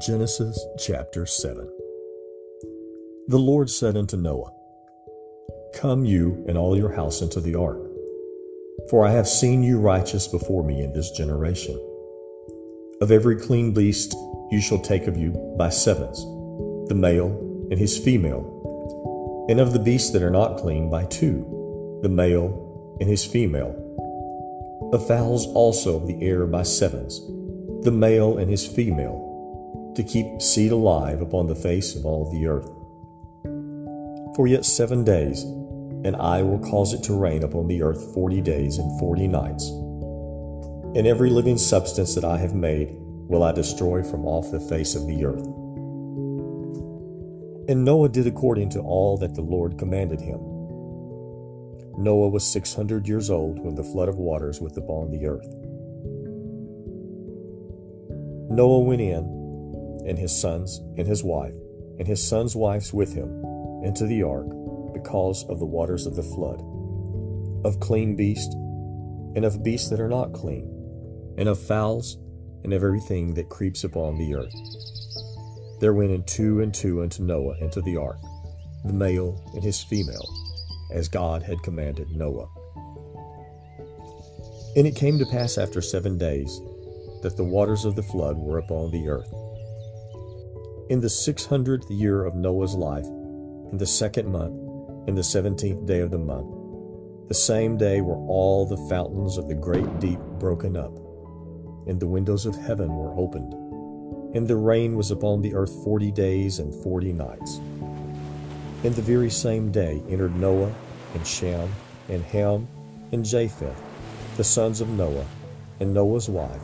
Genesis chapter 7 The Lord said unto Noah, Come you and all your house into the ark, for I have seen you righteous before me in this generation. Of every clean beast you shall take of you by sevens, the male and his female, and of the beasts that are not clean by two, the male and his female. Of fowls also of the air by sevens, the male and his female to keep seed alive upon the face of all the earth. For yet seven days, and I will cause it to rain upon the earth forty days and forty nights. And every living substance that I have made will I destroy from off the face of the earth. And Noah did according to all that the Lord commanded him. Noah was six hundred years old when the flood of waters was upon the earth. Noah went in and his sons and his wife and his sons' wives with him into the ark because of the waters of the flood, of clean beasts and of beasts that are not clean, and of fowls and of everything that creeps upon the earth. There went in two and two unto Noah into the ark, the male and his female, as God had commanded Noah. And it came to pass after seven days that the waters of the flood were upon the earth in the six hundredth year of Noah's life, in the second month, in the seventeenth day of the month, the same day were all the fountains of the great deep broken up, and the windows of heaven were opened, and the rain was upon the earth forty days and forty nights. In the very same day entered Noah, and Shem, and Ham, and Japheth, the sons of Noah, and Noah's wife,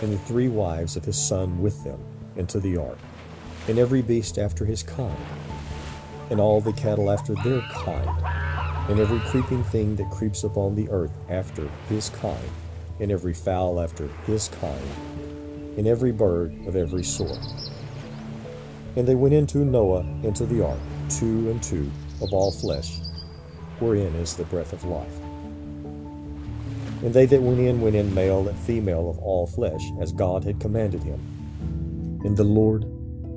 and the three wives of his son with them, into the ark and every beast after his kind, and all the cattle after their kind, and every creeping thing that creeps upon the earth after his kind, and every fowl after his kind, and every bird of every sort. And they went into Noah into the ark, two and two of all flesh, wherein is the breath of life. And they that went in went in male and female of all flesh, as God had commanded him. And the Lord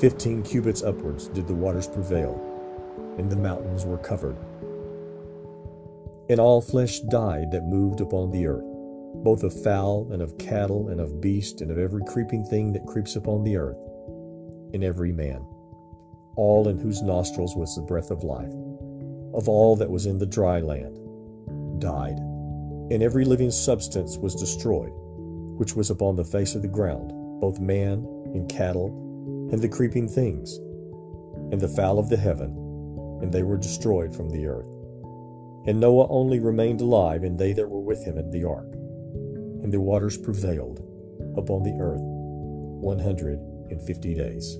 Fifteen cubits upwards did the waters prevail, and the mountains were covered. And all flesh died that moved upon the earth, both of fowl and of cattle and of beast and of every creeping thing that creeps upon the earth, and every man, all in whose nostrils was the breath of life, of all that was in the dry land, died. And every living substance was destroyed, which was upon the face of the ground, both man and cattle and the creeping things, and the fowl of the heaven, and they were destroyed from the earth. And Noah only remained alive, and they that were with him in the ark. And the waters prevailed upon the earth one hundred and fifty days.